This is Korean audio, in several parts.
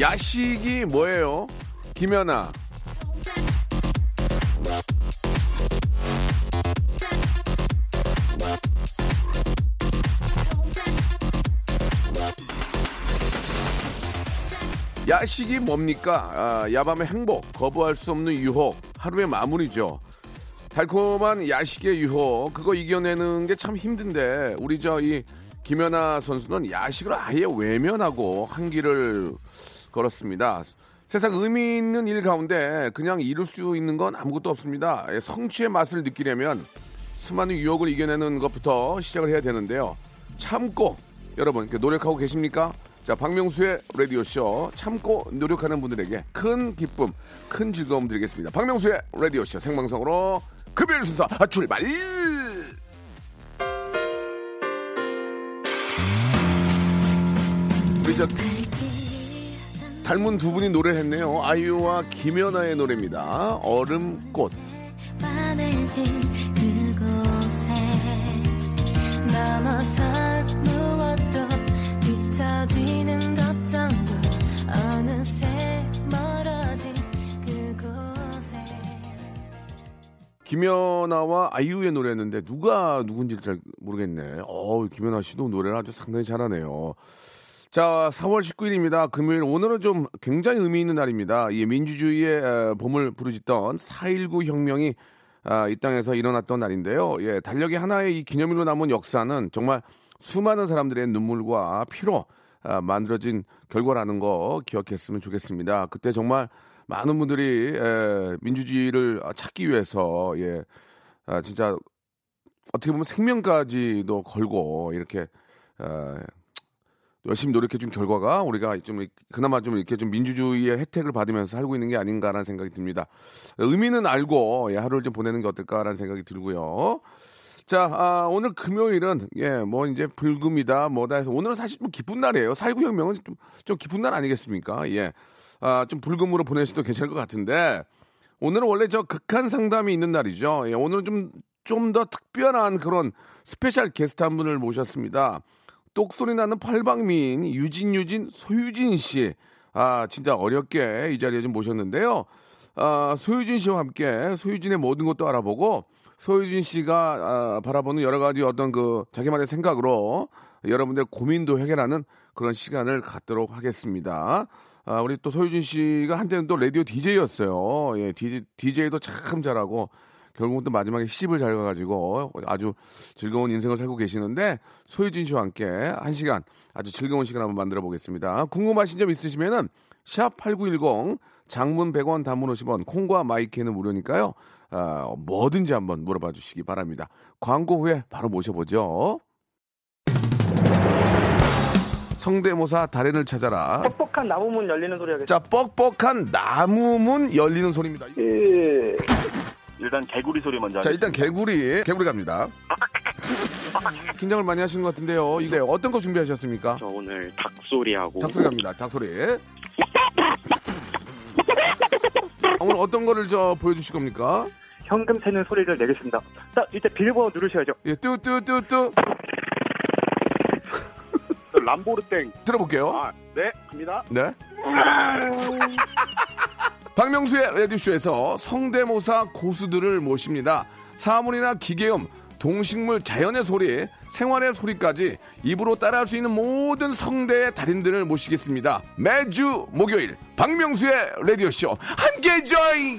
야식이 뭐예요? 김연아. 야식이 뭡니까? 아, 야밤의 행복, 거부할 수 없는 유혹, 하루의 마무리죠. 달콤한 야식의 유혹, 그거 이겨내는 게 참 힘든데, 우리 저 이 김연아 선수는 야식을 아예 외면하고 한 길을 걸었습니다. 세상 의미 있는 일 가운데 그냥 이룰 수 있는 건 아무것도 없습니다. 예, 성취의 맛을 느끼려면 수많은 유혹을 이겨내는 것부터 시작을 해야 되는데요. 참고 여러분 노력하고 계십니까? 자, 박명수의 라디오 쇼 참고 노력하는 분들에게 큰 기쁨, 큰 즐거움 드리겠습니다. 박명수의 라디오 쇼 생방송으로 금요일 순서 출발! 우리 저 닮은 두 분이 노래했네요. 아이유와 김연아의 노래입니다. 얼음꽃. 김연아와 아이유의 노래였는데 누가 누군지 잘 모르겠네. 어, 김연아 씨도 노래를 아주 상당히 잘하네요. 자, 4월 19일입니다. 금요일 오늘은 좀 굉장히 의미 있는 날입니다. 이 민주주의의 에, 봄을 부르짖던 4.19 혁명이 아, 이 땅에서 일어났던 날인데요. 예, 달력이 하나의 이 기념일로 남은 역사는 정말 수많은 사람들의 눈물과 피로 아, 만들어진 결과라는 거 기억했으면 좋겠습니다. 그때 정말 많은 분들이 에, 민주주의를 찾기 위해서 예, 아, 진짜 어떻게 보면 생명까지도 걸고 이렇게 어, 열심히 노력해 준 결과가 우리가 좀 그나마 좀 이렇게 좀 민주주의의 혜택을 받으면서 살고 있는 게 아닌가라는 생각이 듭니다. 의미는 알고 예, 하루를 좀 보내는 게 어떨까라는 생각이 들고요. 자, 아, 오늘 금요일은 예, 뭐 이제 불금이다 뭐다 해서 오늘은 사실 좀 기쁜 날이에요. 살구 혁명은 좀, 좀 기쁜 날 아니겠습니까? 예. 아, 좀 불금으로 보내셔도 괜찮을 것 같은데 오늘은 원래 저 극한 상담이 있는 날이죠. 예, 오늘은 좀 좀 더 특별한 그런 special guest 한 분을 모셨습니다. 똑소리 나는 팔방미인 유진 유진 소유진 씨. 아, 진짜 어렵게 이 자리에 좀 모셨는데요. 아, 소유진 씨와 함께 소유진의 모든 것도 알아보고 소유진 씨가 아, 바라보는 여러 가지 어떤 그 자기만의 생각으로 여러분들 고민도 해결하는 그런 시간을 갖도록 하겠습니다. 아, 우리 또 소유진 씨가 한때는 또 라디오 DJ였어요. 예, DJ, DJ도 참 잘하고 결국은 또 마지막에 시집을 잘 가가지고 아주 즐거운 인생을 살고 계시는데 소유진 씨와 함께 한 시간 아주 즐거운 시간 한번 만들어 보겠습니다. 궁금하신 점 있으시면은 샵 8910 장문 100원 단문 50원 콩과 마이크는 무료니까요. 아, 뭐든지 한번 물어봐 주시기 바랍니다. 광고 후에 바로 모셔보죠. 성대모사 달인을 찾아라. 뻑뻑한 나무 문 열리는 소리 하겠습니다. 자, 뻑뻑한 나무 문 열리는 소리입니다. 예. 일단 개구리 소리 먼저 자, 일단 개구리, 개구리 갑니다. 긴장을 많이 하시는 것 같은데요. 이게 어떤 거 준비하셨습니까? 저 오늘 닭 소리하고 닭 소리 갑니다. 닭 소리. 오늘 어떤 거를 저 보여주실 겁니까? 현금 세는 소리를 내겠습니다. 자, 이제 비밀번호 누르셔야죠. 예, 뚜뚜뚜뚜 람보르땡 들어볼게요. 아, 네 갑니다 네. 박명수의 라디오쇼에서 성대모사 고수들을 모십니다. 사물이나 기계음, 동식물, 자연의 소리, 생활의 소리까지 입으로 따라할 수 있는 모든 성대의 달인들을 모시겠습니다. 매주 목요일 박명수의 라디오쇼 함께 join!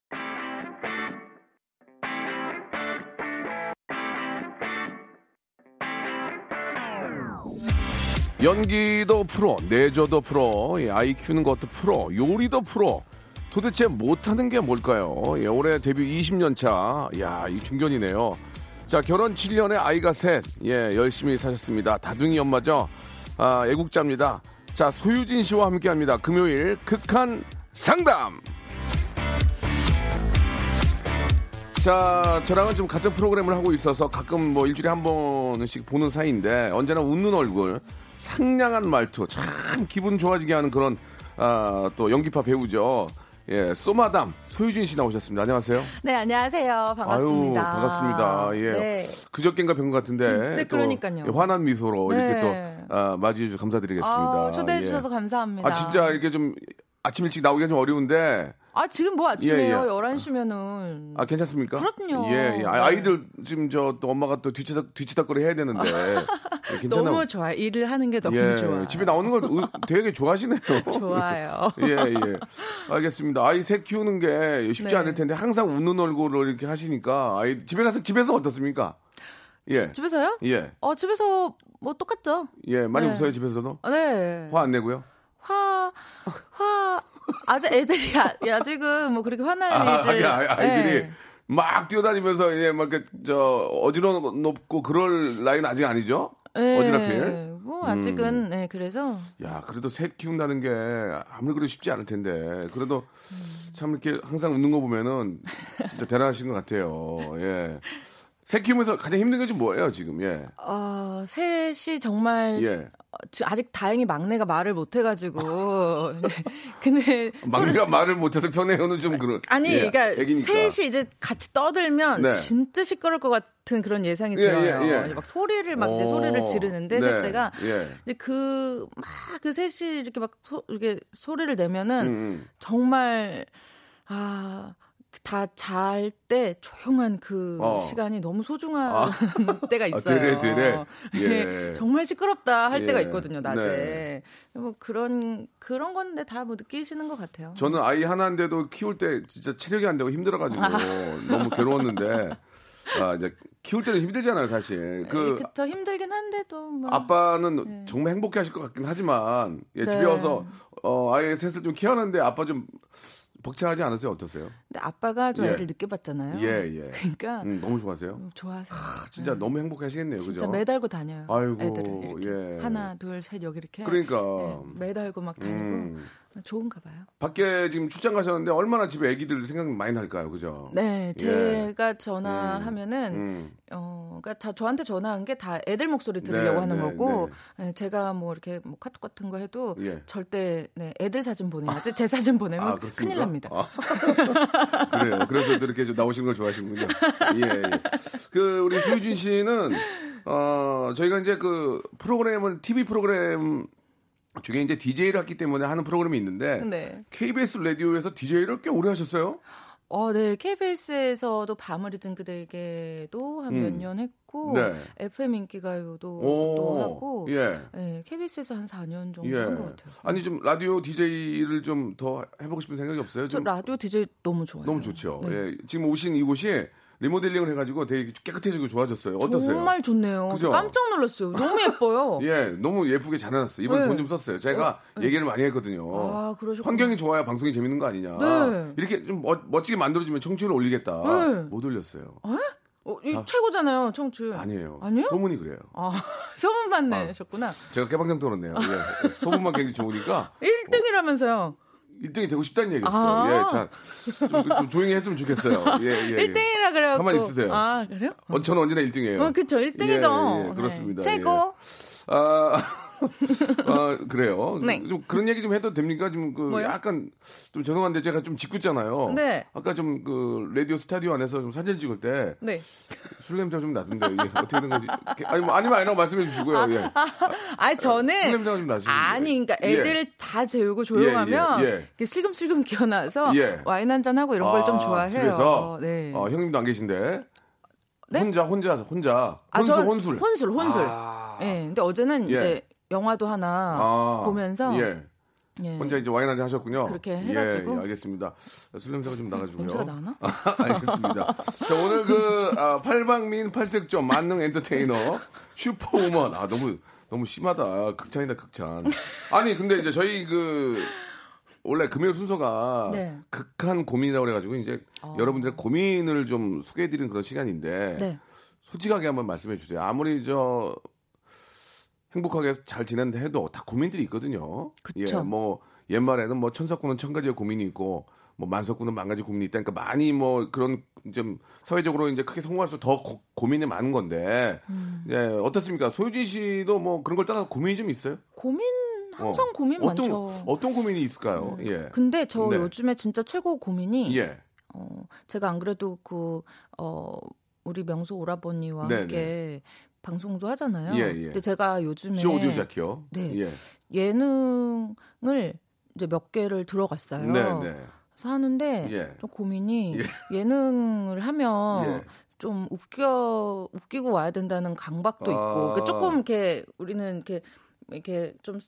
연기도 프로, 내조도 프로, 예, 아이 키우는 것도 프로, 요리도 프로. 도대체 못하는 게 뭘까요? 예, 올해 데뷔 20년 차. 야, 이 중견이네요. 자, 결혼 7년에 아이가 셋. 예, 열심히 사셨습니다. 다둥이 엄마죠. 아, 애국자입니다. 자, 소유진 씨와 함께 합니다. 금요일 극한 상담. 자, 저랑은 좀 같은 프로그램을 하고 있어서 가끔 뭐 일주일에 한 번씩 보는 사이인데 언제나 웃는 얼굴, 상냥한 말투, 참 기분 좋아지게 하는 그런 아, 또 연기파 배우죠. 예, 소마담 소유진 씨 나오셨습니다. 안녕하세요. 네, 안녕하세요. 반갑습니다. 아유, 반갑습니다. 예. 네. 그저께인가 뵌 것 같은데. 음, 네, 또 그러니까요. 환한 미소로 이렇게 네. 또 아, 맞이해 주셔서 감사드리겠습니다. 아, 초대해 예. 주셔서 감사합니다. 아, 진짜 이렇게 좀 아침 일찍 나오기가 좀 어려운데. 아, 지금 뭐 아침에요? 예, 예. 11시면은. 아, 괜찮습니까? 그럼요. 예, 예. 아, 네. 아이들 지금 저 또 엄마가 또 뒤치다, 뒤치다거리 해야 되는데. 예, 괜찮나? 너무 좋아요. 일을 하는 게 너무 예, 좋아요. 집에 나오는 걸 의- 되게 좋아하시네요. 좋아요. 예, 예. 알겠습니다. 아이 셋 키우는 게 쉽지 네. 않을 텐데 항상 웃는 얼굴을 이렇게 하시니까 아이 집에 가서 집에서 어떻습니까? 예. 집에서요? 예. 어, 집에서 뭐 똑같죠? 예, 많이 네. 웃어요, 집에서도? 아, 네. 화 안 내고요? 화, 화, 아직 애들이 아, 아직은 뭐 그렇게 화날 아. 하긴 아이- 아이들이 네. 막 뛰어다니면서 예, 막 이렇게 저 어지러 높고 그럴 나이는 아직 아니죠? 네. 어지럽힐. 음. 뭐 아직은 네 그래서 야, 그래도 셋 키운다는 게 아무리 그래도 쉽지 않을 텐데. 그래도 음. 참 이렇게 항상 웃는 거 보면은 진짜 대단하신 것 같아요. 예. 셋 키우면서 가장 힘든 게 좀 뭐예요, 지금? 예. 어, 셋이 정말 예. 어, 아직 다행히 막내가 말을 못 해가지고. 네. 근데 막내가 말을 못해서 편해요는 좀 그런. 아니, 예, 그러니까 애기니까. 셋이 이제 같이 떠들면 네. 진짜 시끄러울 것 같은 그런 예상이 예, 들어요. 예, 예. 이제 막 소리를 막 이제 오, 소리를 지르는데 네, 셋째가 예. 이제 그막그 셋이 이렇게 막 소, 이렇게 소리를 내면은 음, 음. 정말 아. 다 잘 때 조용한 그 어. 시간이 너무 소중한 때가 있어요. 되레, 되레. 예. 네, 정말 시끄럽다 할 예. 때가 있거든요, 낮에. 네. 뭐 그런 그런 건데 다 뭐 느끼시는 것 같아요. 저는 아이 하나인데도 키울 때 진짜 체력이 안 되고 힘들어 가지고 너무 괴로웠는데 아, 이제 키울 때는 힘들잖아요, 사실. 그 그, 그쵸 힘들긴 한데도 뭐. 아빠는 정말 행복해 하실 것 같긴 하지만 예, 집에 네. 와서 어, 아이 셋을 좀 키웠는데 아빠 좀 벅차하지 않으세요? 어떠세요? 근데 아빠가 좀 예. 애를 늦게 봤잖아요. 예, 예. 그러니까 음, 너무 좋아하세요? 좋아하세요. 진짜 너무 행복해 하시겠네요, 진짜 그죠? 매달고 다녀요. 아이고, 애들을 이렇게 예. 하나, 둘, 셋 여기 이렇게 그러니까. 예, 매달고 막 다니고 음. 좋은가 봐요. 밖에 지금 출장 가셨는데 얼마나 집에 애기들 생각 많이 날까요, 그죠? 네, 예. 제가 전화하면은 음. 어, 그러니까 다 저한테 전화한 게 다 애들 목소리 들으려고 네, 하는 네, 거고 예, 제가 뭐 이렇게 뭐 카톡 같은 거 해도 예. 절대 네, 애들 사진 보내야지 제 사진 보내면 아? 큰일 납니다. 아. 그래요. 그래서 또 이렇게 좀 나오시는 걸 좋아하시는군요. 예, 예. 그, 우리 소유진 씨는, 어, 저희가 이제 그 프로그램을, TV 프로그램 중에 이제 DJ를 했기 때문에 하는 프로그램이 있는데, 네. KBS 라디오에서 DJ를 꽤 오래 하셨어요? 어, 네. KBS에서도 밤을 잊은 그대에게도 한몇 음. 년 했고 네. FM 인기가요도 오, 또 하고 예. 네, KBS에서 한 4년 정도 예. 한것 같아요. 아니, 좀 라디오 DJ를 좀 더 해보고 싶은 생각이 없어요? 저좀 라디오 DJ 너무 좋아요. 너무 좋죠. 네. 예. 지금 오신 이곳이 리모델링을 해가지고 되게 깨끗해지고 좋아졌어요. 어떠세요? 정말 좋네요. 저 그죠? 깜짝 놀랐어요. 너무 예뻐요. 예, 너무 예쁘게 잘 해놨어요. 이번에 네. 돈좀 썼어요. 제가 얘기를 많이 했거든요. 아, 그러셨구나. 환경이 좋아야 방송이 재밌는 거 아니냐. 네. 이렇게 좀 멋, 멋지게 만들어주면 청취율을 올리겠다. 네. 못 올렸어요. 어, 이 최고잖아요, 청취율. 아니에요. 아니요? 소문이 그래요. 아, 소문만 내셨구나. 제가 깨방정 떨었네요. 예. 소문만 굉장히 좋으니까 1등이라면서요. 1등이 되고 싶다는 얘기였어요. 아. 예, 자, 좀, 좀 조용히 했으면 좋겠어요. 예, 예. 예. 1등이라 그래요. 가만히 있으세요. 아, 그래요? 어, 저는 언제나 1등이에요. 어, 그쵸. 1등이죠. 예, 예, 그렇습니다. 네. 최고. 아, 아, 그래요. 네. 좀 그런 얘기 좀 해도 됩니까? 좀그 뭐요? 약간 좀 죄송한데 제가 좀 짓궂잖아요. 네. 아까 좀 그 라디오 스타디오 안에서 좀 사진 찍을 때 네. 술 냄새가 좀 나던데 이게 어떻게 된 건지 아니 뭐 아니면 아니라고 말씀해 주시고요. 예. 아니 저는 술 냄새가 좀 나시는데. 아니 그러니까 예. 애들 다 재우고 조용하면 예, 예. 이렇게 슬금슬금 기어나서 예. 와인 한 잔 하고 이런 걸좀 아, 좋아해요. 집에서 네. 어, 형님도 안 계신데 네? 혼자 혼자 혼자 아, 혼술 전 혼술 혼술 혼술. 아. 예. 근데 어제는 예. 이제 영화도 하나 아, 보면서 예. 예. 혼자 이제 와인 한잔 하셨군요. 그렇게 해가지고. 예, 예, 알겠습니다. 술 냄새가 좀 나가지고요. 냄새가 나나? 알겠습니다. 자, 오늘 그, 아, 팔방민 팔색조 만능 엔터테이너 슈퍼우먼. 아, 너무, 너무 심하다. 극찬이다, 극찬. 아니, 근데 이제 저희 그, 원래 금요일 순서가 네. 극한 고민이라고 그래가지고 이제 여러분들의 고민을 좀 소개해드리는 그런 시간인데 네. 솔직하게 한번 말씀해 주세요. 아무리 저 행복하게 잘 지낸다 해도 다 고민들이 있거든요. 그쵸. 예, 뭐 옛말에는 뭐 천사꾼은 천 가지의 고민이 있고 뭐 만석꾼은 만 가지 고민이 있다니까 많이 뭐 그런 좀 사회적으로 이제 크게 성공할수록 더 고, 고민이 많은 건데 음. 예, 어떻습니까? 소유진 씨도 뭐 그런 걸 따라 고민이 좀 있어요? 고민 항상 어. 고민 어떤, 많죠. 음. 어떤 고민이 있을까요? 예. 근데 저 네. 요즘에 진짜 최고 고민이 예. 어, 제가 안 그래도 그, 어, 우리 명소 오라버니와 네네. 함께 방송도 하잖아요. 예, 예. 근데 제가 요즘에 쇼 오디오 자키요. 네. 예. 예능을 이제 몇 개를 들어갔어요. 네, 네. 그래서 하는데 예. 좀 고민이 예 능을 하면 예. 좀 웃겨 웃기고 와야 된다는 강박도 아. 있고 그러니까 조금 이렇게 우리는 이렇게 이렇게 좀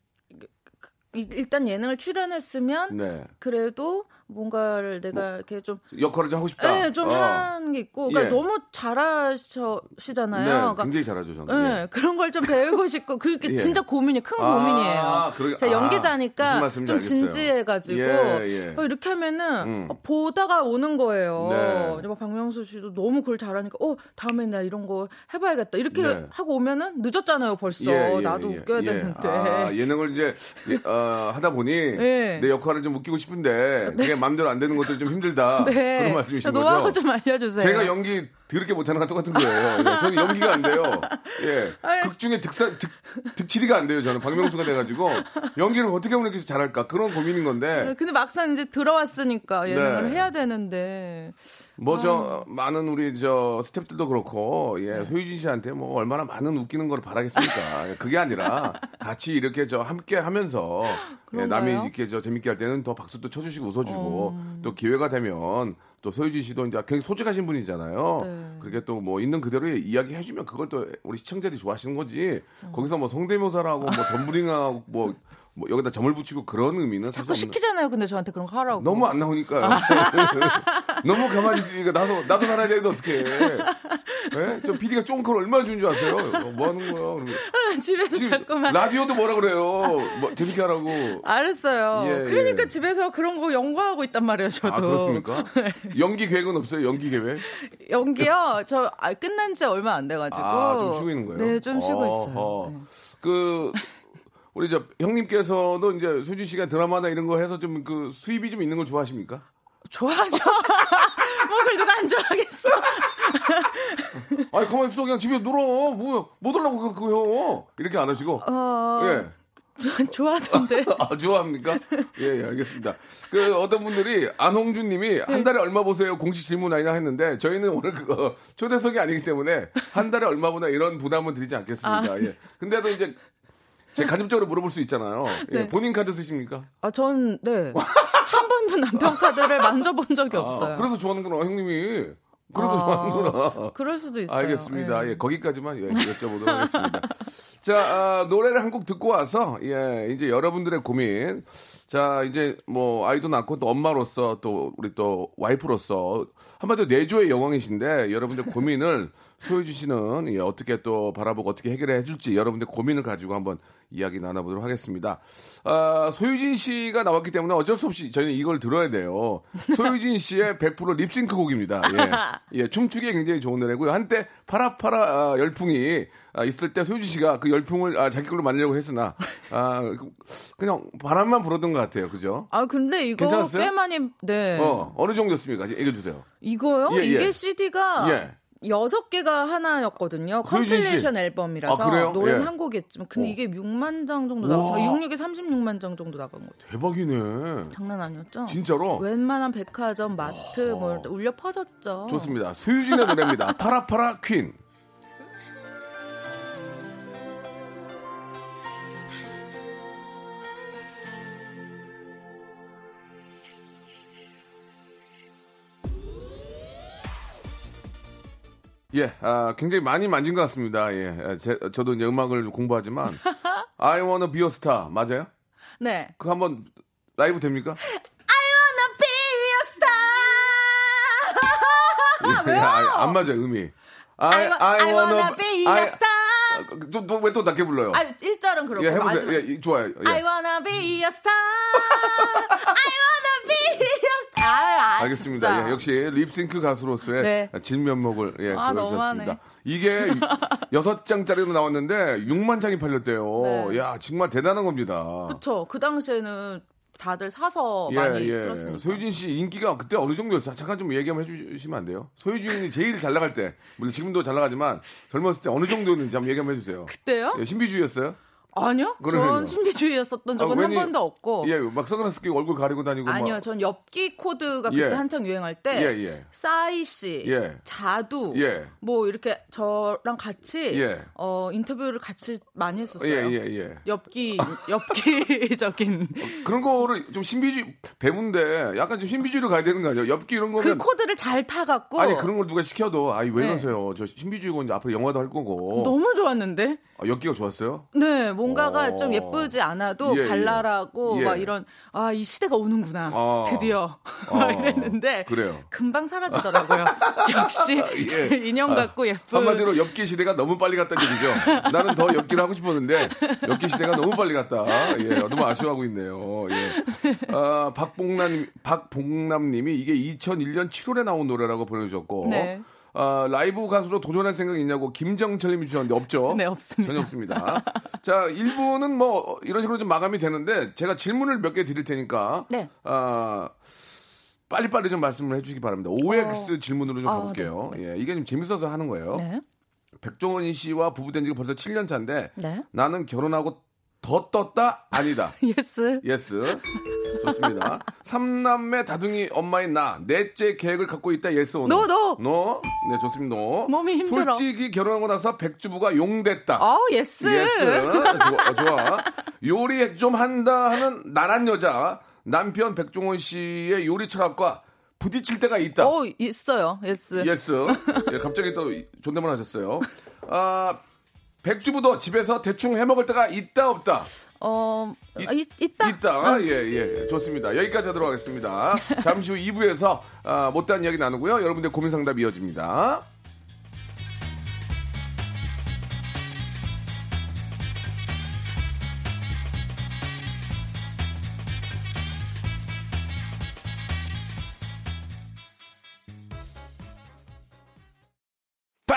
이- 일단 예능을 출연했으면 네. 그래도 뭔가를 내가 이렇게 좀 역할을 좀 하고 싶다. 네, 좀 어. 하는 게 있고, 그러니까 예. 너무 잘하시잖아요. 네, 그러니까 굉장히 잘하죠, 저는. 네, 예. 그런 걸 좀 배우고 싶고, 그게 예. 진짜 고민이 큰 아, 고민이에요. 그러게- 제가 아, 연기자니까 말씀인지 좀. 진지해가지고 예, 예. 어, 이렇게 하면은 음. 어, 보다가 오는 거예요. 네. 막 박명수 씨도 너무 그걸 잘하니까, 어 다음에 나 이런 거 해봐야겠다. 이렇게 네. 하고 오면은 늦었잖아요, 벌써. 예, 예, 나도 예, 웃겨야 예. 되는데. 아, 예능을 이제 예, 어, 하다 보니 예. 내 역할을 좀 웃기고 싶은데 그게 마음대로 안 되는 것들이 좀 힘들다. 네. 그런 말씀이신 노하우 거죠? 좀 알려주세요. 제가 연기 더럽게 못하는 거 똑같은 거예요. 예, 저는 연기가 안 돼요. 예. 극 중에 득사, 득, 득치리가 안 돼요. 저는 박명수가 돼가지고 연기를 어떻게 하면 이렇게 잘할까 그런 고민인 건데 근데 막상 이제 들어왔으니까 예능을 네. 해야 되는데. 뭐 아. 저 많은 우리 저 스탭들도 그렇고 예 네. 소유진 씨한테 뭐 얼마나 많은 웃기는 걸 바라겠습니까? 예, 그게 아니라 같이 이렇게 저 함께 하면서 예, 남이? 이렇게 저 재밌게 할 때는 더 박수도 쳐주시고 웃어주고 음. 또 기회가 되면 또 소유진 씨도 이제 굉장히 솔직하신 분이잖아요. 네. 그렇게 또 뭐 있는 그대로 이야기 해주면 그걸 또 우리 시청자들이 좋아하시는 거지. 음. 거기서 뭐 성대모사라고 뭐 덤브링하고 뭐, 뭐 여기다 점을 붙이고 그런 의미는 자꾸 시키잖아요. 근데 저한테 그런 거 하라고. 너무 안 나오니까요. 너무 가만히 있으니까 나도 나도 살아야 되는데 어떻게? 예? 저 PD가 쫑크를 얼마나 주는 줄 아세요? 어, 뭐 하는 거야? 그러면 집에서 자꾸만. 라디오도 뭐라 그래요? 뭐 재밌게 하라고. 알았어요. 예, 그러니까 예. 집에서 그런 거 연구하고 있단 말이에요, 저도. 아 그렇습니까? 연기 계획은 없어요? 연기 계획? 연기요? 저 아, 끝난 지 얼마 안 돼가지고. 아, 좀 쉬고 있는 거예요? 네, 좀 쉬고 어허. 있어요. 네. 그 우리 저 형님께서도 이제 수지 씨가 드라마나 이런 거 해서 좀 그 수입이 좀 있는 걸 좋아하십니까? 좋아하죠. 뭐 그걸 누가 안 좋아하겠어. 아니 가만히 있어 그냥 집에 놀어 뭐못 하려고 그거요 이렇게 안 하시고 어, 예. 좋아하던데. 아, 좋아합니까? 예, 예, 알겠습니다. 그, 어떤 분들이, 안홍준 님이 한 달에 얼마 보세요? 공식 질문 아니나 했는데, 저희는 오늘 그거, 초대석이 아니기 때문에, 한 달에 얼마 보나 이런 부담은 드리지 않겠습니다. 예. 근데도 이제, 제 간접적으로 물어볼 수 있잖아요. 예, 네. 본인 카드 쓰십니까? 아, 전, 네. 한 번도 남편 카드를 만져본 적이 없어요. 아, 그래서 좋아하는구나, 형님이. 그래서 아, 좋아하는구나. 그럴 수도 있어요. 알겠습니다. 예. 예, 거기까지만 예, 여쭤보도록 하겠습니다. 자, 아, 노래를 한 곡 듣고 와서, 예, 이제 여러분들의 고민. 자, 이제 뭐, 아이도 낳고 또 엄마로서 또 우리 또 와이프로서 한마디로 내조의 여왕이신데 여러분들 고민을 소유주 씨는 예, 어떻게 또 바라보고 어떻게 해결해 줄지 여러분들 고민을 가지고 한번 이야기 나눠보도록 하겠습니다. 아, 소유진 씨가 나왔기 때문에 어쩔 수 없이 저희는 이걸 들어야 돼요. 소유진 씨의 100% 립싱크 곡입니다. 예. 예, 춤추기에 굉장히 좋은 노래고요. 한때 파라파라 아, 열풍이 아, 있을 때 소유진 씨가 그 열풍을 아, 자기 걸로 만들려고 했으나 아, 그- 그냥 바람만 불었던 것 같아요. 그죠? 아, 근데 이거 괜찮았어요? 꽤 많이, 네. 어, 어느 정도였습니까? 얘기해 주세요. 이거요? 예, 예. 이게 CD가 예. 여섯 개가 하나였거든요. 씨. compilation 앨범이라서 아, 그래요? 노래는 예. 한 곡이었지만 근데 어. 이게 6만 장 정도. 나왔어요. 66에 36만 장 정도 나간 거죠. 대박이네. 장난 아니었죠? 진짜로? 웬만한 백화점, 마트 뭐 울려 퍼졌죠. 좋습니다. 소유진의 노래입니다. 파라파라 퀸. 예, 아, 굉장히 많이 만진 것 같습니다. 예, 아, 제, 저도 이제 음악을 공부하지만 I wanna be a star 맞아요? 네. 그거 한번 라이브 됩니까? wanna be a star. 예, 아, 안 맞아요 음이. I, wa- I wanna be a I- star. 아, 또, 왜또 낮게 불러요? 아, 1절은 그렇고 예, 해보세요. 마지막 예, 이- 좋아요. 예. I wanna be a star. I wanna be. 아, 알겠습니다. 예, 역시 립싱크 가수로서의 네. 진면목을 예, 아, 보여주셨습니다. 이게 여섯 장짜리로 나왔는데 6만 장이 팔렸대요. 네. 야 정말 대단한 겁니다. 그쵸. 그 당시에는 다들 사서 많이 들었으니까. 예, 소유진 씨 인기가 그때 어느 정도였어요? 잠깐 좀 얘기 한번 해주시면 안 돼요? 소유진이 제일 잘 나갈 때, 물론 지금도 잘 나가지만 젊었을 때 어느 정도였는지 한번 얘기 한번 해주세요. 그때요? 예, 신비주의였어요? 아니요. 전 신비주의였었던 적은 아, 한 번도 없고. 예, 막 선글라스 끼고 얼굴 가리고 다니고 아니요. 막. 전 엽기 코드가 그때 예. 한창 유행할 때 예, 예. 싸이 씨, 예. 자두, 예. 뭐 이렇게 저랑 같이 예. 어, 인터뷰를 같이 많이 했었어요. 예, 예, 예. 엽기 엽기적인 그런 거를 좀 신비주의 배우인데 약간 좀 신비주의로 가야 되는 거 아니에요? 엽기 이런 그 거면 코드를 잘 타갖고 아니 그런 걸 누가 시켜도 아이 왜 네. 그러세요? 저 신비주의고 이제 앞으로 영화도 할 거고 너무 좋았는데. 아, 엽기가 좋았어요? 네, 뭔가가 어. 좀 예쁘지 않아도 예, 예. 발랄하고 예. 막 이런 아 이 시대가 오는구나 어. 드디어 어. 막 이랬는데 그래요. 금방 사라지더라고요. 역시 예. 인형 같고 예쁜 한마디로 엽기 시대가 너무 빨리 갔다는 얘기죠. 나는 더 엽기를 하고 싶었는데 엽기 시대가 너무 빨리 갔다. 예, 너무 아쉬워하고 있네요. 예. 아, 박봉남 박봉남님이 이게 2001년 7월에 나온 노래라고 보내주셨고. 네. 아, 라이브 가수로 도전할 생각 있냐고 김정철님이 주셨는데 없죠? 네, 없습니다. 전혀 없습니다. 자, 1부는 뭐 이런 식으로 좀 마감이 되는데 제가 질문을 몇 개 드릴 테니까 네. 아, 빨리빨리 좀 말씀을 해주시기 바랍니다. OX 질문으로 좀 아, 가볼게요. 예, 이게 좀 재밌어서 하는 거예요. 네. 백종원 씨와 부부된 지가 벌써 7년 차인데 네. 나는 결혼하고 더 떴다 아니다. Yes. Yes. 좋습니다. 삼남매 다둥이 엄마인 나 넷째 계획을 갖고 있다. Yes or no. No, no. No. 네 좋습니다. No. 몸이 힘들어. 솔직히 결혼하고 나서 백주부가 용됐다. 어, yes. Yes. 좋아, 어, 좋아. 요리 좀 한다 하는 나란 여자 남편 백종원 씨의 요리 철학과 부딪힐 때가 있다. 어, 있어요. Yes. Yes. 예, 갑자기 또 존댓말 하셨어요. 아, 백주부도 집에서 대충 해 먹을 때가 있다 없다. 어, 이- 아, 있, 있다. 있다. 예, 예. 좋습니다. 여기까지 하도록 하겠습니다. 잠시 후 2부에서 아, 못다한 이야기 나누고요. 여러분들 고민 상담 이어집니다.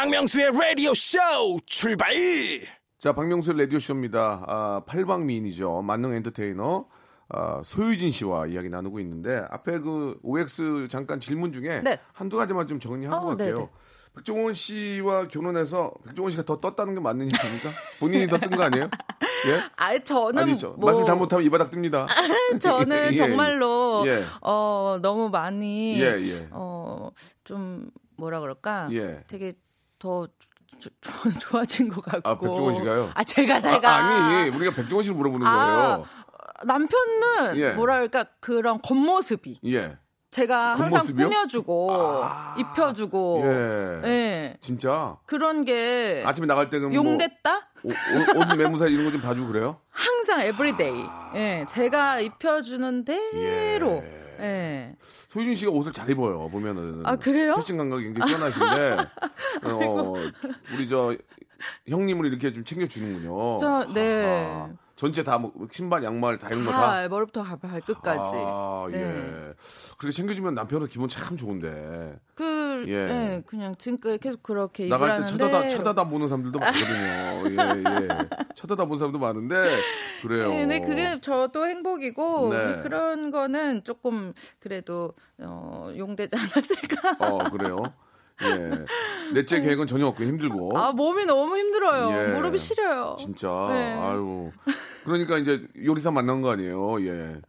박명수의 라디오 쇼 출발! 자, 박명수 라디오 쇼입니다. 아, 팔방미인이죠. 만능 엔터테이너. 아, 소유진 씨와 이야기 나누고 있는데 앞에 그 OX 잠깐 질문 중에 네. 한두 가지만 좀 정리한 어, 것 같아요. 네네. 백종원 씨와 결혼해서 백종원 씨가 더 떴다는 게 맞는 얘기입니까? 본인이 더 뜬 거 아니에요? 예? 아, 저는 아니죠. 뭐 말씀 잘못하면 이 바닥 뜹니다. 저는 예, 정말로 예. 어 너무 많이 예, 예. 어좀 뭐라 그럴까 예. 되게 더 조- 조- 좋아진 것 같고 아, 백종원 씨가요? 아 제가 제가 아, 니 우리가 백종원 씨를 물어보는 아, 거예요. 남편은 예. 뭐랄까 그런 겉모습이 예. 제가 항상 겉모습이요? 꾸며주고 입혀주고 예. 예. 진짜 그런 게 아침에 나갈 때는 뭐 용됐다 옷, 옷, 옷 매무새 이런 거 좀 봐주고 그래요? 항상 everyday 예 제가 입혀주는 대로 예. 소유진 씨가 옷을 잘 입어요 보면은 아, 그래요? 패션 감각이 굉장히 뛰어나신데 어, 우리 저 형님을 이렇게 좀 챙겨주는군요. 저, 네. 아하. 전체 다 뭐 신발 양말 다 이런 거 다. 다 머리부터 발끝까지 아, 예. 네. 그렇게 챙겨주면 남편은 기분 참 좋은데. 그, 예. 예. 그냥 지금까지 계속 그렇게 나갈 때 쳐다다, 쳐다다 보는 사람들도 많거든요. 예, 예. 쳐다다 보는 사람도 많은데, 그래요. 네, 근데 그게 저도 행복이고 네. 그런 거는 조금 그래도 어, 용되지 않았을까. 어, 그래요. 예. 넷째 계획은 전혀 없고 힘들고. 아 몸이 너무 힘들어요. 예. 무릎이 시려요. 진짜. 네. 아유. 그러니까 이제 요리사 만난 거 아니에요. 예.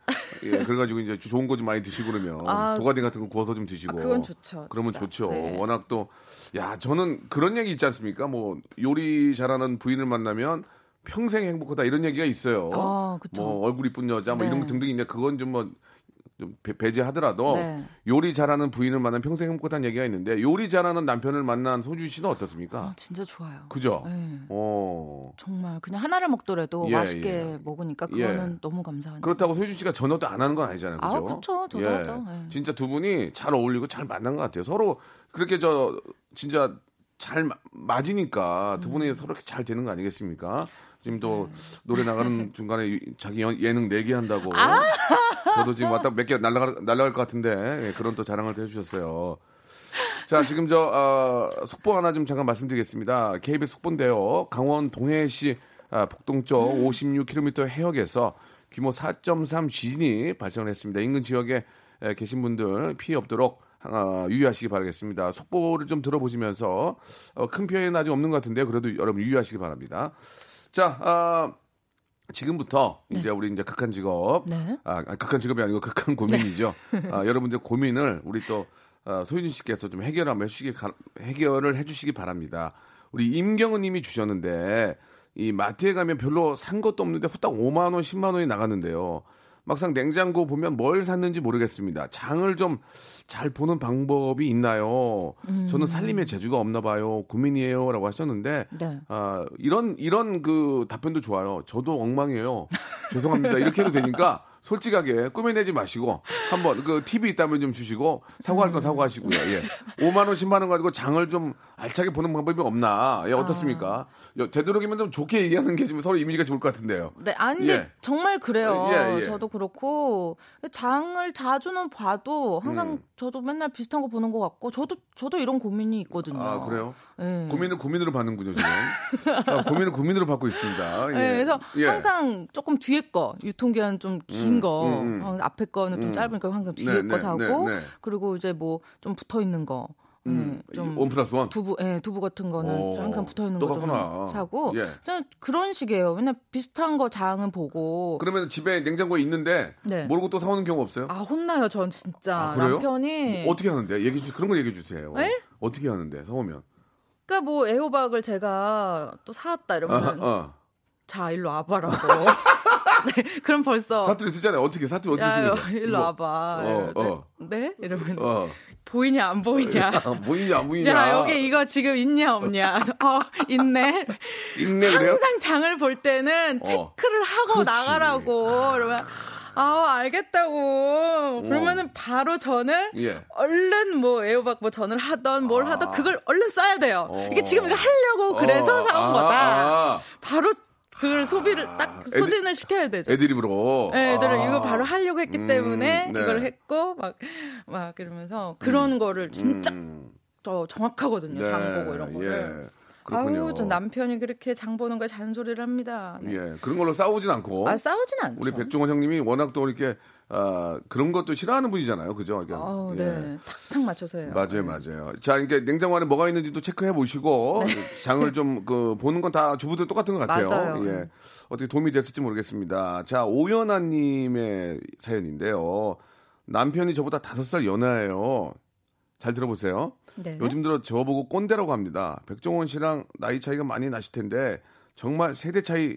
예. 그래가지고 이제 좋은 거 좀 많이 드시고 그러면 아. 도가니 같은 거 구워서 좀 드시고. 아, 그건 좋죠, 그러면 진짜. 좋죠. 네. 워낙 또, 야, 저는 그런 얘기 있지 않습니까? 뭐 요리 잘하는 부인을 만나면 평생 행복하다 이런 얘기가 있어요. 아, 그쵸. 뭐 얼굴 이쁜 여자 뭐 네. 이런 거 등등 있는데 그건 좀뭐 좀 배 제하더라도 네. 요리 잘하는 부인을 만나면 평생 행복하다는 얘기가 있는데 요리 잘하는 남편을 만난 소주 씨는 어떻습니까? 아, 진짜 좋아요. 그죠? 네. 어. 정말 그냥 하나를 먹더라도 예, 맛있게 예. 먹으니까 그거는 예. 너무 감사하네요. 그렇다고 소준 씨가 전혀도 안 하는 건 아니잖아요. 그죠? 아, 그쵸. 저도 하죠. 예. 진짜 두 분이 잘 어울리고 잘 만난 것 같아요. 서로 그렇게 저 진짜 잘 마- 맞으니까 두 음. 분이 서로 이렇게 잘 되는 거 아니겠습니까? 지금 또 네. 노래 나가는 중간에 이- 자기 연- 예능 내기 한다고. 아! 저도 지금 왔다 몇 개 날라갈, 날라갈 것 같은데 예, 그런 또 자랑을 또 해주셨어요. 자, 지금 저, 어, 속보 하나 좀 잠깐 말씀드리겠습니다. KBS 속보인데요. 강원 동해시 아, 북동쪽 56km 해역에서 규모 4.3 지진이 발생을 했습니다. 인근 지역에 에, 계신 분들 피해 없도록 아, 유의하시기 바라겠습니다. 속보를 좀 들어보시면서 어, 큰 피해는 아직 없는 것 같은데 그래도 여러분 유의하시기 바랍니다. 자, 아, 지금부터 이제 우리 이제 극한 직업, 네. 아, 아니, 극한 직업이 아니고 극한 고민이죠. 아, 여러분들 고민을 우리 또 아, 소윤 씨께서 좀 해결 한번 해주시기 가- 해결을 해주시기 바랍니다. 우리 임경은님이 주셨는데 이 마트에 가면 별로 산 것도 없는데 후딱 5만 원, 10만 원이 나갔는데요. 막상 냉장고 보면 뭘 샀는지 모르겠습니다. 장을 좀 잘 보는 방법이 있나요? 저는 살림에 재주가 없나 봐요. 고민이에요라고 하셨는데 네. 아, 이런 이런 그 답변도 좋아요. 저도 엉망이에요. 죄송합니다. 이렇게 해도 되니까 솔직하게 꾸며내지 마시고 한번 그 팁이 있다면 좀 주시고 사과할 건 사과하시고요. 예. 5만 원, 10만 원 가지고 장을 좀 알차게 보는 방법이 없나? 예, 어떻습니까? 여- 되도록이면 좀 좋게 얘기하는 게 좀 서로 이미지가 좋을 것 같은데요. 네, 아니 근데 예. 정말 그래요. 예, 예. 저도 그렇고 장을 자주는 봐도 항상 음. 저도 맨날 비슷한 거 보는 것 같고 저도 저도 이런 고민이 있거든요. 아, 그래요? 예. 고민을 고민으로 받는군요, 지금. 아, 고민을 고민으로 받고 있습니다. 예. 네, 그래서 예. 항상 조금 뒤에 거 유통기한 좀긴 음, 거, 음, 음. 어, 앞에 거는 좀 음. 짧으니까 항상 뒤에 네, 거 네, 사고, 네, 네. 그리고 이제 뭐 좀 붙어 있는 거, 음, 예, 좀원 플러스 원. 두부, 예, 두부 같은 거는 오, 항상 붙어 있는 거. 좀 사고, 예. 그런 식이에요. 맨날 비슷한 거 장은 보고, 그러면 집에 냉장고에 있는데 네. 모르고 또 사오는 경우 없어요? 아 혼나요, 전 진짜 아, 그래요? 남편이. 어떻게 하는데? 얘기해 주 그런 걸 얘기해 주세요. 네? 어떻게 하는데? 사오면. 그러니까 뭐 애호박을 제가 또 사왔다 어, 이러면 어. 자 일로 와봐라고. 네, 그럼 벌써 사투리 쓰잖아요. 어떻게 사투리 어떻게 야, 쓰면서? 일로 와봐. 어, 어. 네? 이러면 어. 보이냐 안 보이냐. 아, 보이냐 안 보이냐? 야 여기 이거 지금 있냐 없냐. 어 있네. 있네 그래요? 항상 장을 볼 때는 어. 체크를 하고 그렇지. 나가라고. 그러면 아 알겠다고. 그러면은 바로 저는 예. 얼른 뭐 애호박 뭐 전을 하던 뭘 아. 하던 그걸 얼른 써야 돼요. 어. 이게 지금 이거 하려고 그래서 어, 사온 아, 거다. 아. 바로 그걸 소비를 딱 애들- 소진을 시켜야 되죠. 애드립으로. 네, 애들은 아. 이거 바로 하려고 했기 음, 때문에 네. 이걸 했고 막막 이러면서 그런 거를 진짜 음. 더 정확하거든요. 장 보고 이런 거를. 예. 그렇군요. 아유, 저 남편이 그렇게 장 보는 거에 잔소리를 합니다. 네. 예. 그런 걸로 싸우진 않고. 아 싸우진 않죠. 우리 백종원 형님이 워낙 또 이렇게 아, 그런 것도 싫어하는 분이잖아요. 그죠? 이게. 어, 예. 네, 탁탁 맞춰서 해요. 맞아요, 맞아요. 자, 이게 냉장고 안에 뭐가 있는지도 체크해 보시고 장을 좀 그 보는 건 다 주부들 똑같은 것 같아요. 네. 맞아요. 예. 어떻게 도움이 됐을지 모르겠습니다. 자, 오연아 님의 사연인데요. 남편이 저보다 다섯 살 연하예요. 잘 들어보세요. 네. 요즘 들어 저보고 꼰대라고 합니다. 백종원 씨랑 나이 차이가 많이 나실 텐데 정말 세대 차이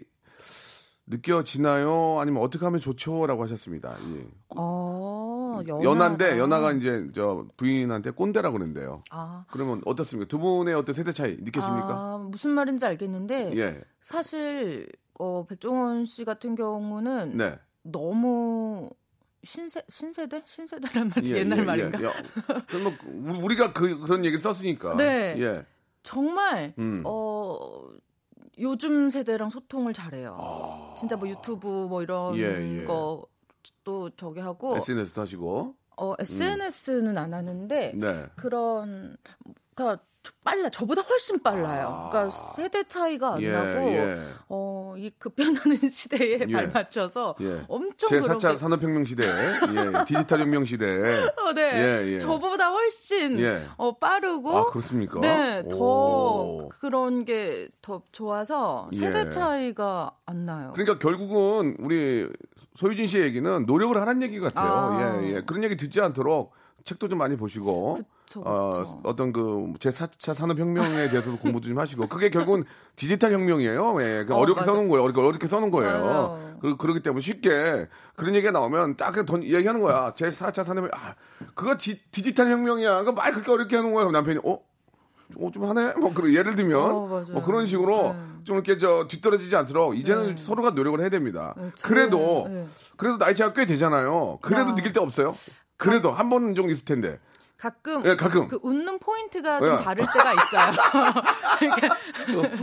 느껴지나요? 아니면 어떻게 하면 좋죠?라고 하셨습니다. 예. 어, 연하. 연하인데 연하가 이제 저 부인한테 꼰대라고 그러는데요. 아, 그러면 어떻습니까? 두 분의 어떤 세대 차이 느끼십니까? 아, 무슨 말인지 알겠는데 예. 사실 어, 백종원 씨 같은 경우는 네. 너무 신세 신세대 신세대란 말이 예, 옛날 예, 말인가? 예. 야, 그럼 뭐 우- 우리가 그 그런 얘기를 썼으니까. 네. 예. 정말 음. 어 요즘 세대랑 소통을 잘해요. 진짜 뭐 유튜브 뭐 이런 아. 예, 예. 거또 저기 하고 SNS도 하시고. 어 SNS는 안 하는데 네. 그런 그러니까 빨라 저보다 훨씬 빨라요. 아. 그러니까 세대 차이가 안 예, 나고 예. 어 어, 이 급변하는 시대에 예. 발맞춰서 예. 엄청 제 그렇게 4차 산업혁명 시대, 예, 디지털 혁명 시대. 어, 네. 예, 예. 저보다 훨씬 예. 어, 빠르고 아, 그렇습니까? 네, 더 오. 그런 게 더 좋아서 세대 예. 차이가 안 나요. 그러니까 결국은 우리 소유진 씨 얘기는 노력을 하라는 얘기 같아요. 아. 예, 예. 그런 얘기 듣지 않도록 책도 좀 많이 보시고 그 쵸, 어, 그쵸. 어 떤 그 제4차 산업혁명에 대해서도 공부 좀 하시고 그게 결국은 디지털 혁명이에요. 예. 그 어, 어렵게 맞아. 써놓은 거예요. 어렵게, 어렵게 써놓은 거예요. 맞아요. 그, 그렇기 때문에 쉽게 그런 얘기가 나오면 딱 그냥 던, 얘기하는 거야. 제4차 산업혁명, 아, 그거 디, 디지털 혁명이야. 그거 말 그렇게 어렵게 하는 거야. 남편이, 어? 어, 좀 하네? 뭐, 그런, 예를 들면, 어. 뭐 그런 식으로 네. 좀 이렇게 저 뒤떨어지지 않도록 이제는 네. 서로가 노력을 해야 됩니다. 네, 그래도, 네. 그래도 나이 차가 꽤 되잖아요. 그래도 아. 느낄 데 없어요? 그래도 한번 정도 있을 텐데. 가끔 예, 가끔. 그 웃는 포인트가 좀 예. 다를 때가 있어요. 그러니까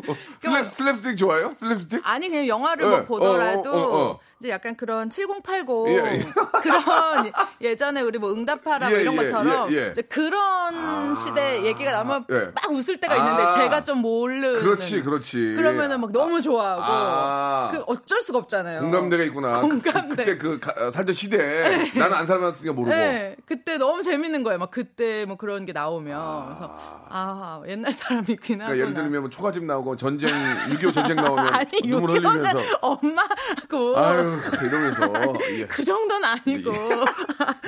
어, 슬랩, 슬랩스틱 좋아해요? 슬랩스틱? 아니 그냥 영화를 예, 뭐 보더라도 어, 어, 어. 이제 약간 그런 7080 예, 예. 그런 예전에 우리 뭐 응답하라 뭐 예, 이런 예, 것처럼 예, 예. 이제 그런 시대 얘기가 나오면 예. 막 웃을 때가 있는데 아. 제가 좀 모르는 그렇지, 그렇지. 그러면은 막 너무 좋아하고 아. 그 어쩔 수가 없잖아요. 공감대가 있구나. 공감대. 그, 그때 그 가- 어, 살던 시대에 나는 안 살아봤으니까 모르고. 네, 그때 너무 재밌는 거예요. 막 그때 뭐 그런 게 나오면 그래서 아 옛날 사람이긴 하구나. 그러니까 예를 들면 뭐 초가집 나오고 전쟁 6.25 전쟁 나오면 아니 눈물 흘리면서 엄마고 아유 이러면서. 예. 그 정도는 아니고.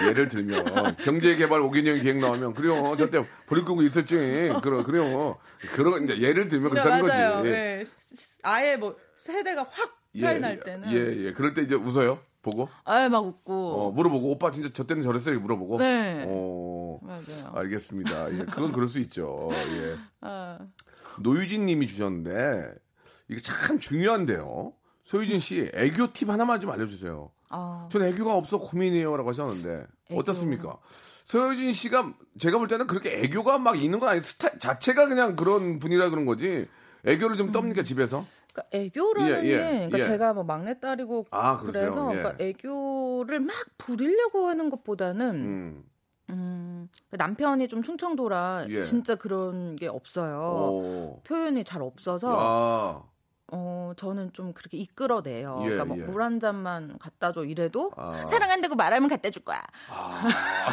예를 들면 경제개발 5개년 계획 나오면 그래요. 저때 버릴 거고 있었지. 그러 그래요. 그런 이제 예를 들면 네, 그렇다는 맞아요. 거지. 예. 아예 뭐 세대가 확 차이 날 때는. 예, 예. 그럴 때 이제 웃어요? 보고? 아예 막 웃고. 어, 물어보고. 오빠 진짜 저 때는 저랬어요? 물어보고? 네. 어, 맞아요. 알겠습니다. 예, 그건 그럴 수 있죠. 예. 아, 노유진 님이 주셨는데 이게 참 중요한데요 소유진 씨 애교 팁 하나만 좀 알려주세요 아, 전 애교가 없어 고민이에요라고 하셨는데 애교. 어떻습니까? 서효진 씨가 제가 볼 때는 그렇게 애교가 막 있는 건 아니 스타 자체가 그냥 그런 분이라 그런 거지 애교를 좀 떱니까 집에서? 그러니까 애교라는 예, 예, 게 그러니까 예. 제가 뭐 막내딸이고 아? 그래서 예. 그러니까 애교를 막 부리려고 하는 것보다는 음. 음, 남편이 좀 충청도라 예. 진짜 그런 게 없어요. 오. 표현이 잘 없어서 아. 어 저는 좀 그렇게 이끌어내요. 예, 그러니까 뭐 예. 물한 잔만 갖다 줘 이래도 아. 사랑한다고 말하면 갖다 줄 거야. 아.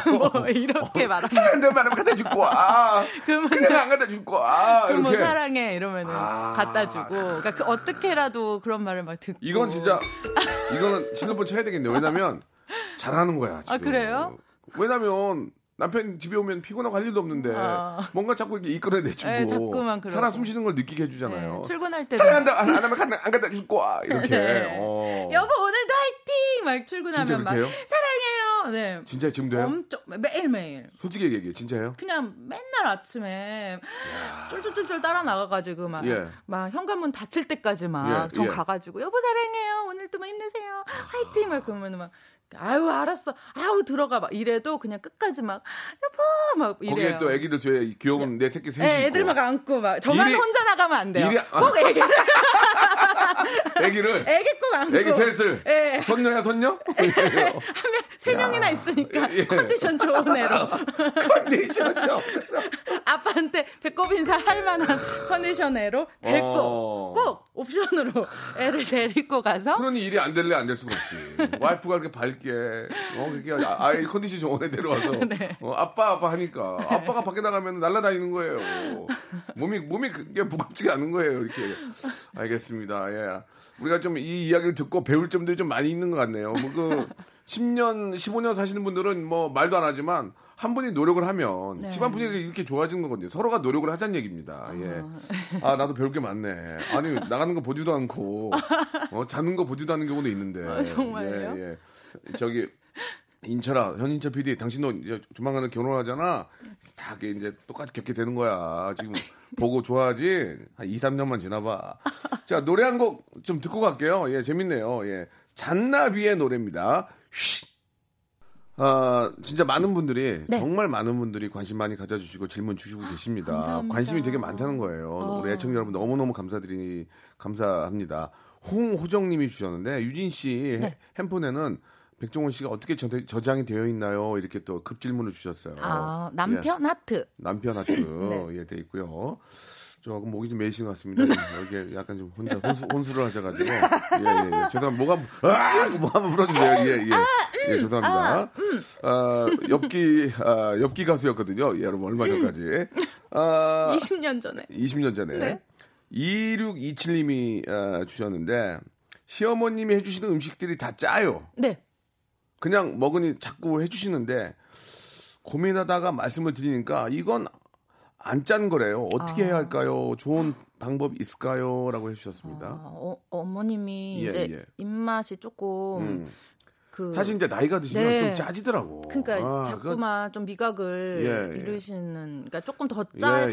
뭐 이렇게 말하면 사랑한다는 말은 갖다 줄 거야. 그러면 그냥 안 갖다 줄 거야. 그럼 뭐. 사랑해 이러면은 아. 갖다 주고 그러니까 그 어떻게라도 그런 말을 막 듣고 이건 진짜 이거는 신호번 쳐야 되겠네요. 왜냐면 잘하는 거야. 지금. 아, 그래요? 왜냐면 남편 집에 오면 피곤하고 할 일도 없는데 아. 뭔가 자꾸 이렇게 이끌어내주고 네, 자꾸만 그러고. 살아 숨쉬는 걸 느끼게 해주잖아요. 네, 출근할 때도 사랑한다 안, 안 하면 안, 안 갖다 줄 거야 이렇게. 네. 어. 여보 오늘도 화이팅 막 출근하면 막? 사랑해요. 네. 진짜 지금도 해요? 엄청 매일 매일 솔직히 얘기해 진짜요? 그냥 맨날 아침에 쫄쫄쫄쫄 따라 나가가지고 막, 예. 막 현관문 닫힐 때까지 막 예, 전 예. 가가지고 여보 사랑해요 오늘도 뭐 힘내세요 화이팅 막 그러면 막 아유 알았어. 아우 들어가 막 이래도 그냥 끝까지 막 여보 막 이래요. 거기에 또 애기들 저의 귀여운 내 새끼 셋이 예, 있고. 애들 막 안고 막. 저만 일이- 혼자 나가면 안 돼요. 일이- 꼭 애기를 애기를 애기 꼭 안고 애기 셋을 예. 손녀야 손녀? 세 명이나 있으니까 예. 컨디션 좋은 애로 컨디션죠. 아빠한테 배꼽 인사 할 만한 컨디션 애로 데리고 어. 꼭 옵션으로 애를 데리고 가서 그러니 일이 안 될래 안 될 수가 없지. 와이프가 그렇게 밝게, 어, 그렇게 아- 아이 컨디션 좋은 애 데려와서, 네. 어, 아빠, 아빠 하니까. 아빠가 밖에 나가면 날아다니는 거예요. 몸이, 몸이 그게 무겁지가 않은 거예요, 이렇게. 알겠습니다. 예. 우리가 좀 이 이야기를 듣고 배울 점들이 좀 많이 있는 것 같네요. 뭐 그, 10년, 15년 사시는 분들은 뭐 말도 안 하지만, 한 분이 노력을 하면 네. 집안 분위기가 이렇게 좋아지는 거거든요. 서로가 노력을 하자는 얘기입니다. 예. 아 나도 배울 게 많네. 아니 나가는 거 보지도 않고 어, 자는 거 보지도 않는 경우도 있는데. 아, 정말요? 예, 예. 저기 인철아 현인철 PD 당신도 이제 조만간에 결혼하잖아. 다 이제 똑같이 겪게 되는 거야. 지금 보고 좋아하지. 한 2, 3년만 지나봐. 자 노래 한 곡 좀 듣고 갈게요. 예 재밌네요. 예 잔나비의 노래입니다. 쉿. 아, 진짜 많은 분들이 네. 정말 많은 분들이 관심 많이 가져주시고 질문 주시고 계십니다. 감사합니다. 관심이 되게 많다는 거예요. 어. 우리 애청자 여러분 너무너무 감사드리 감사합니다. 홍호정님이 주셨는데 유진 씨 네. 핸폰에는 백종원 씨가 어떻게 저, 저장이 되어 있나요? 이렇게 또 급 질문을 주셨어요. 아 예. 남편 하트 남편 하트 네. 예, 돼 있고요. 조금 목이 좀 메이신 것 같습니다. 이게 약간 좀 혼자 혼수, 혼수 를 하셔가지고. 예, 예, 예. 죄송합니다. 뭐가, 아! 뭐 한번 불어주세요. 예, 예. 예, 죄송합니다. 아, 엽기, 아, 엽기 가수였거든요. 예, 여러분, 얼마 전까지. 아, 20년 전에. 20년 전에. 네. 2627님이 아, 주셨는데, 시어머님이 해주시는 음식들이 다 짜요. 네. 그냥 먹으니 자꾸 해주시는데 고민하다가 말씀을 드리니까 이건 안 짠 거래요. 어떻게 해야 할까요? 좋은 방법 있을까요? 라고 해주셨습니다. 아, 어, 어머님이 예, 이제 예. 입맛이 조금 음. 그 사실 이제 나이가 드시면 네. 좀 짜지더라고. 그러니까 아, 자꾸만 좀 미각을 예, 예. 잃으시는 그러니까 조금 더 짜, 예, 예,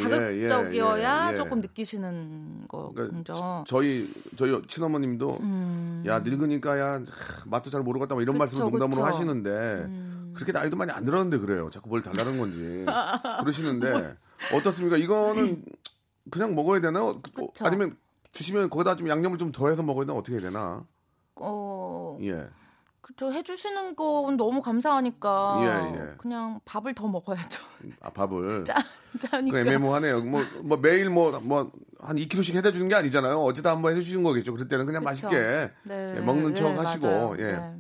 자극적이어야 예, 예. 조금 느끼시는 거죠. 그러니까 저희 저희 친어머님도 야 늙으니까 야 하, 맛도 잘 모르겠다 뭐 이런 음. 그쵸, 말씀을 농담으로 그쵸. 음. 하시는데 그렇게 나이도 많이 안 들었는데 그래요. 자꾸 뭘 달라는 건지 그러시는데 어떻습니까? 이거는 그냥 먹어야 되나요? 그- 어. 아니면 주시면 거기다 좀 양념을 좀 더해서 먹어야 되나 어떻게 해야 되나? 어, 예. 그쵸 해주시는 건 너무 감사하니까 예, 예. 그냥 밥을 더 먹어야죠. 아 밥을 짜, 짜니까. 그 애매모하네요. 뭐, 뭐 매일 뭐, 뭐, 한 2kg씩 해다 주는 게 아니잖아요. 어쩌다 한번 해주시는 거겠죠. 그럴 때는 그냥 그쵸. 맛있게 네, 예, 먹는 척 네, 하시고, 맞아요. 예. 네.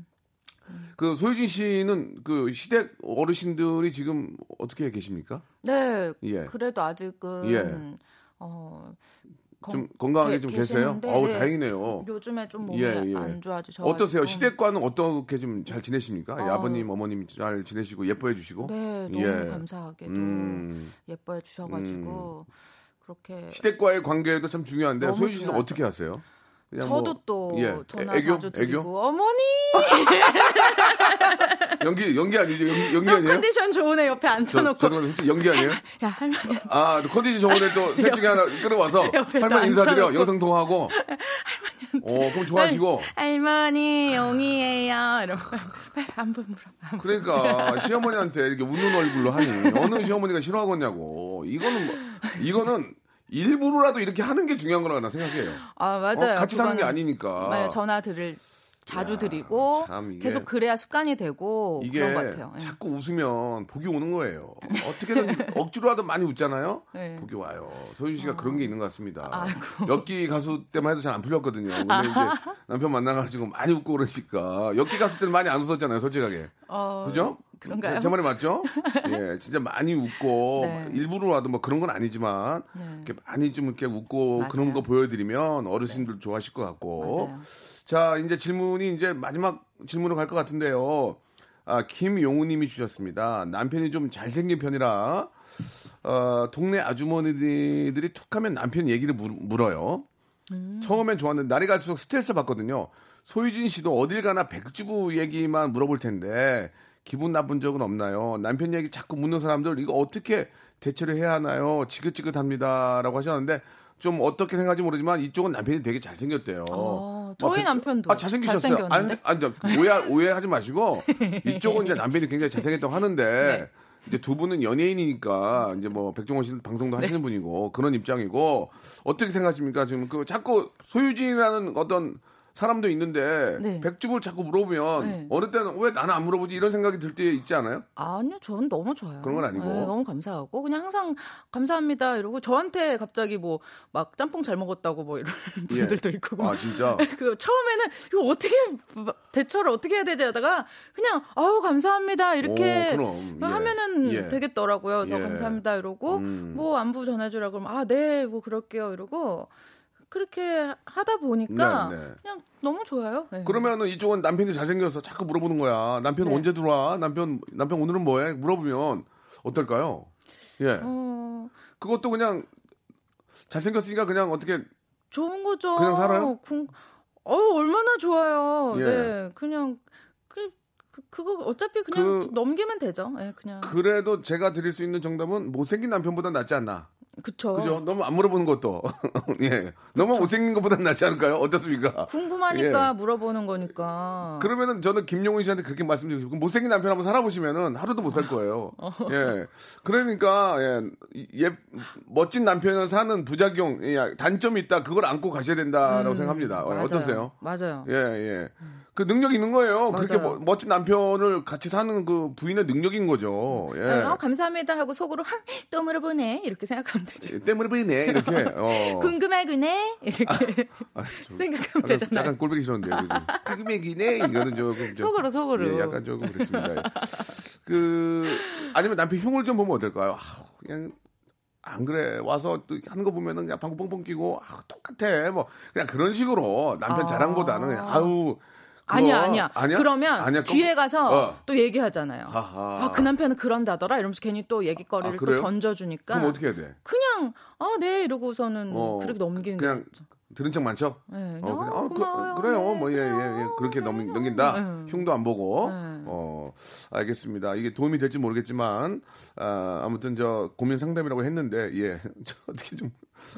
그 소유진 씨는 그 시댁 어르신들이 지금 어떻게 계십니까? 네, 예. 그래도 아직은 예. 어, 좀 건- 건강하게 계- 좀 계세요? 어우, 네. 다행이네요. 요즘에 좀 몸이 예, 예. 안 좋아지셔. 어떠세요? 시댁과는 어떻게 좀 잘 지내십니까? 어. 아버님, 어머님 잘 지내시고 예뻐해 주시고? 네, 너무 예. 감사하게도 음, 예뻐해 주셔가지고 그렇게 시댁과의 관계도 참 중요한데 소유진 씨는. 어떻게 하세요? 저도 뭐, 또 예. 전화 애교? 자주 드리고 애교? 어머니 연기 연기 아니죠? 연기, 연기 또 아니에요? 컨디션 좋은 애 옆에 저, 앉혀놓고 저도 혹시 연기 아니에요? 야 할머니 아, 컨디션 좋은데 또셋 중에 하나 끌어와서 할머니 또 인사드려. 영상 통화하고. 어, 그럼 좋아하시고. 할머니 용이에요 이러고 안부 물어봐. 그러니까 시어머니한테 이렇게 웃는 얼굴로 하니 어느 시어머니가 싫어하겠냐고. 이거는 뭐, 이거는 일부러라도 이렇게 하는 게 중요한 거라고 나 생각해요. 아 맞아요. 어, 같이 사는 게 아니니까. 네, 전화 드릴 자주 야, 드리고 계속 그래야 습관이 되고 이게 그런 것 같아요. 예. 자꾸 웃으면 복이 오는 거예요. 어떻게든 억지로라도 많이 웃잖아요. 네. 복이 와요. 소윤 씨가 그런 게 있는 것 같습니다. 엽기 가수 때만 해도 잘 안 풀렸거든요. 근데 이제 남편 만나가지고 많이 웃고 그러니까 엽기 가수 때는 많이 안 웃었잖아요, 솔직하게. 어, 그죠? 그런가요? 제 말이 맞죠? 예, 진짜 많이 웃고 네. 일부러라도 뭐 그런 건 아니지만 네. 이렇게 많이 좀 이렇게 웃고 맞아요. 그런 거 보여드리면 어르신들 좋아하실 것 같고. 맞아요. 자, 이제 질문이 이제 마지막 질문으로 갈 것 같은데요. 아, 김용우님이 주셨습니다. 남편이 좀 잘생긴 편이라 어, 동네 아주머니들이 툭하면 남편 얘기를 물, 물어요. 처음엔 좋았는데 날이 갈수록 스트레스 받거든요. 소유진 씨도 어딜 가나 백주부 얘기만 물어볼 텐데 기분 나쁜 적은 없나요? 남편 얘기 자꾸 묻는 사람들 이거 어떻게 대처를 해야 하나요? 지긋지긋합니다라고 하셨는데 좀 어떻게 생각할지 모르지만 이쪽은 남편이 되게 잘생겼대요. 어, 막 저희 백주- 남편도 아, 잘생기셨어요. 안, 안, 오해 오해하지 마시고 이쪽은 이제 남편이 굉장히 잘생겼다고 하는데 네. 이제 두 분은 연예인이니까 이제 뭐 백종원 씨 방송도 네. 하시는 분이고 그런 입장이고 어떻게 생각하십니까? 지금 그 자꾸 소유진이라는 어떤 사람도 있는데 네. 백주부를 자꾸 물어보면 네. 어느 때는 왜 나는 안 물어보지 이런 생각이 들 때 있지 않아요? 아니요, 저는 너무 좋아요. 그런 건 아니고. 네, 너무 감사하고 그냥 항상 감사합니다 이러고 저한테 갑자기 뭐 막 짬뽕 잘 먹었다고 뭐 이런 분들도 있고. 아 진짜. 그 처음에는 이거 어떻게 대처를 어떻게 해야 되지 하다가 그냥 아우 감사합니다 이렇게 오. 예. 하면은 예. 되겠더라고요. 그래서 예. 감사합니다 이러고 음. 뭐 안부 전해주라 그러면 아 네 뭐 그럴게요 이러고 그렇게 하다 보니까 네, 네. 그냥 너무 좋아요. 네. 그러면은 이쪽은 남편이 잘생겨서 자꾸 물어보는 거야. 남편 네. 언제 들어와? 남편 남편 오늘은 뭐해? 물어보면 어떨까요? 예. 어, 그것도 그냥 잘생겼으니까 그냥 어떻게 좋은 거죠. 그냥 살아요? 궁- 어우 얼마나 좋아요. 예. 네 그냥 그, 그 그거 어차피 그냥 그- 넘기면 되죠. 예, 그냥 그래도 제가 드릴 수 있는 정답은 못생긴 남편보다 낫지 않나. 그쵸. 그죠? 너무 안 물어보는 것도. 예. 너무 못생긴 것보다 낫지 않을까요? 어떻습니까? 궁금하니까 예. 물어보는 거니까. 그러면은 저는 김용훈 씨한테 그렇게 말씀드리고 싶고 못생긴 남편 한번 살아보시면은 하루도 못 살 거예요. 어. 예. 그러니까 예, 예 멋진 남편을 사는 부작용, 예, 단점이 있다. 그걸 안고 가셔야 된다라고 생각합니다. 어, 음, 맞아요. 어떠세요? 맞아요. 예, 예. 그 능력 있는 거예요. 그렇게 맞아요. 뭐- 멋진 남편을 같이 사는 그 부인의 능력인 거죠. 예. 어, 감사합니다 하고 속으로 하, 또 물어보네 이렇게 생각하면 되죠. 때문에 보이네 이렇게. 어. 궁금하구네 이렇게 아, 좀 생각하면 되잖아요. 약간 꼴보기 싫은데요. 끄매기네 이거는 조금 좀- 속으로, 속으로. 예, 약간 조금 그렇습니다. 그 아니면 남편 흉을 좀 보면 어떨까요? 아, 그냥 안 그래 와서 또 하는 거 보면은 그냥 방구 뻥뻥 끼고 아, 똑같아 뭐 그냥 그런 식으로 남편 아. 자랑보다는 아우 아니야, 아니야 아니야? 그러면 아니야? 뒤에 가서 어. 또 얘기하잖아요. 하하. 아, 그 남편은 그런다더라 이러면서 괜히 또 얘기거리를 아, 또? 던져주니까 그럼 어떻게 해야 돼? 그냥 아 네 이러고서는 어, 그렇게 넘기는 그냥 거죠. 들은 척 많죠? 네, 어, 그냥, 아, 어, 그, 고마워요. 그래요. 네, 뭐, 예, 예, 예. 그래요. 그렇게 넘, 네. 넘긴다. 네. 흉도 안 보고. 네. 어, 알겠습니다. 이게 도움이 될지 모르겠지만, 아, 아무튼 저 고민 상담이라고 했는데, 예. 저 어떻게 좀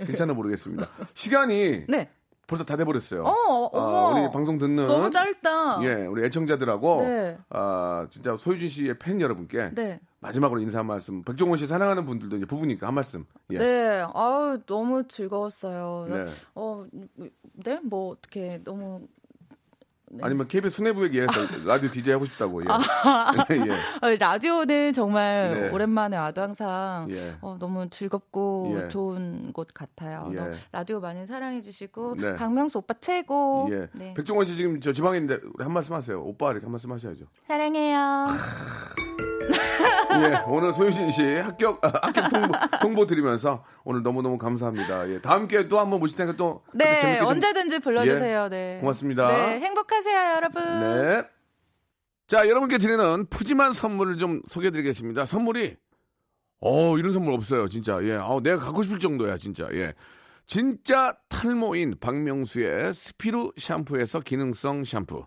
괜찮아 모르겠습니다. 시간이 네. 벌써 다 돼버렸어요. 어, 어머. 우리 방송 듣는. 너무 짧다. 예, 우리 애청자들하고, 네. 아, 진짜 소유진 씨의 팬 여러분께 네. 마지막으로 인사 한 말씀. 백종원 씨 사랑하는 분들도 이제 부부니까 한 말씀. 예. 네, 아우 너무 즐거웠어요. 네. 어, 네, 뭐 어떻게 너무 네. 아니면 KBS 수뇌부에게 해서 라디오 DJ 하고 싶다고. 예. 예. 어, 라디오는 정말 네. 오랜만에 와도 항상 예. 어, 너무 즐겁고 예. 좋은 곳 같아요. 예. 너- 라디오 많이 사랑해 주시고 네. 박명수 오빠 최고. 예. 네. 백종원 씨 지금 저 지방에 있는데 한 말씀 하세요. 오빠 이렇게 한 말씀 하셔야죠. 사랑해요. 예. 오늘 소유진 씨 합격 아, 합격 통보, 통보 드리면서 오늘 너무 너무 감사합니다. 예. 다음 기회에 또 한번 모실 테니까 또 네, 재밌게 좀- 언제든지 불러주세요. 예. 네. 고맙습니다. 네, 행복하세요, 여러분. 네. 자, 여러분께 드리는 푸짐한 선물을 좀 소개해 드리겠습니다. 선물이 어, 이런 선물 없어요, 진짜. 예. 아, 내가 갖고 싶을 정도야, 진짜. 예. 진짜 탈모인 박명수의 스피루 샴푸에서 기능성 샴푸.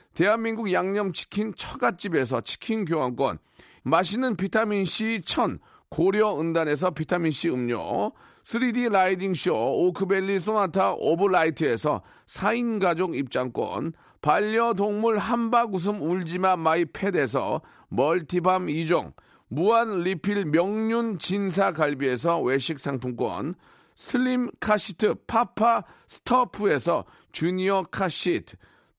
대한민국 양념치킨 처갓집에서 치킨 교환권, 맛있는 비타민C 천 고려 은단에서 비타민C 음료, 3D 라이딩 쇼 오크밸리 소나타 오브라이트에서 4인 가족 입장권, 반려동물 함박 웃음 울지마 마이 팻에서 멀티밤 2종, 무한 리필 명륜 진사 갈비에서 외식 상품권, 슬림 카시트 파파 스터프에서 주니어 카시트,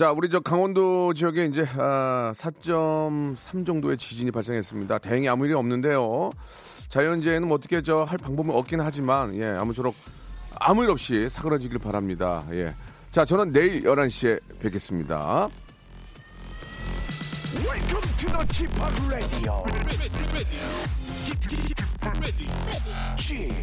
자, 우리 저 강원도 지역에 이제 아, 4.3 정도의 지진이 발생했습니다. 다행히 아무 일이 없는데요. 자연재해는 뭐 어떻게 저 할 방법은 없긴 하지만 예, 아무쪼록 아무 일 없이 사그라지길 바랍니다. 예. 자, 저는 내일 11시에 뵙겠습니다. Welcome to the Chip Radio. Chip, Chip.